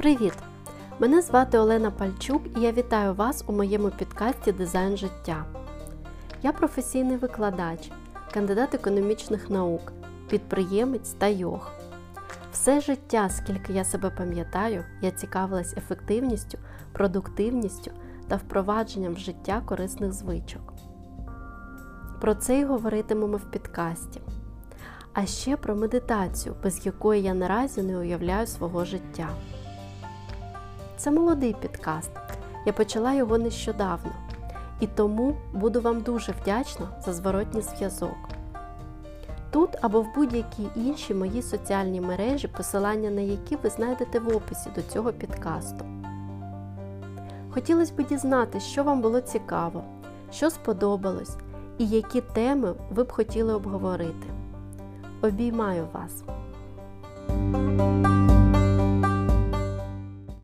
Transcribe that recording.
Привіт! Мене звати Олена Пальчук і я вітаю вас у моєму підкасті Дизайн життя. Я професійний викладач, кандидат економічних наук, підприємець та йог. Все життя, скільки я себе пам'ятаю, я цікавилась ефективністю, продуктивністю та впровадженням в життя корисних звичок. Про це й говоритимемо в підкасті. А ще про медитацію, без якої я наразі не уявляю свого життя. Це молодий підкаст. Я почала його нещодавно. І тому буду вам дуже вдячна за зворотній зв'язок. Тут або в будь-якій іншій моїй соціальній мережі, посилання на які ви знайдете в описі до цього підкасту. Хотілося б дізнатися, що вам було цікаво, що сподобалось і які теми ви б хотіли обговорити. Обіймаю вас!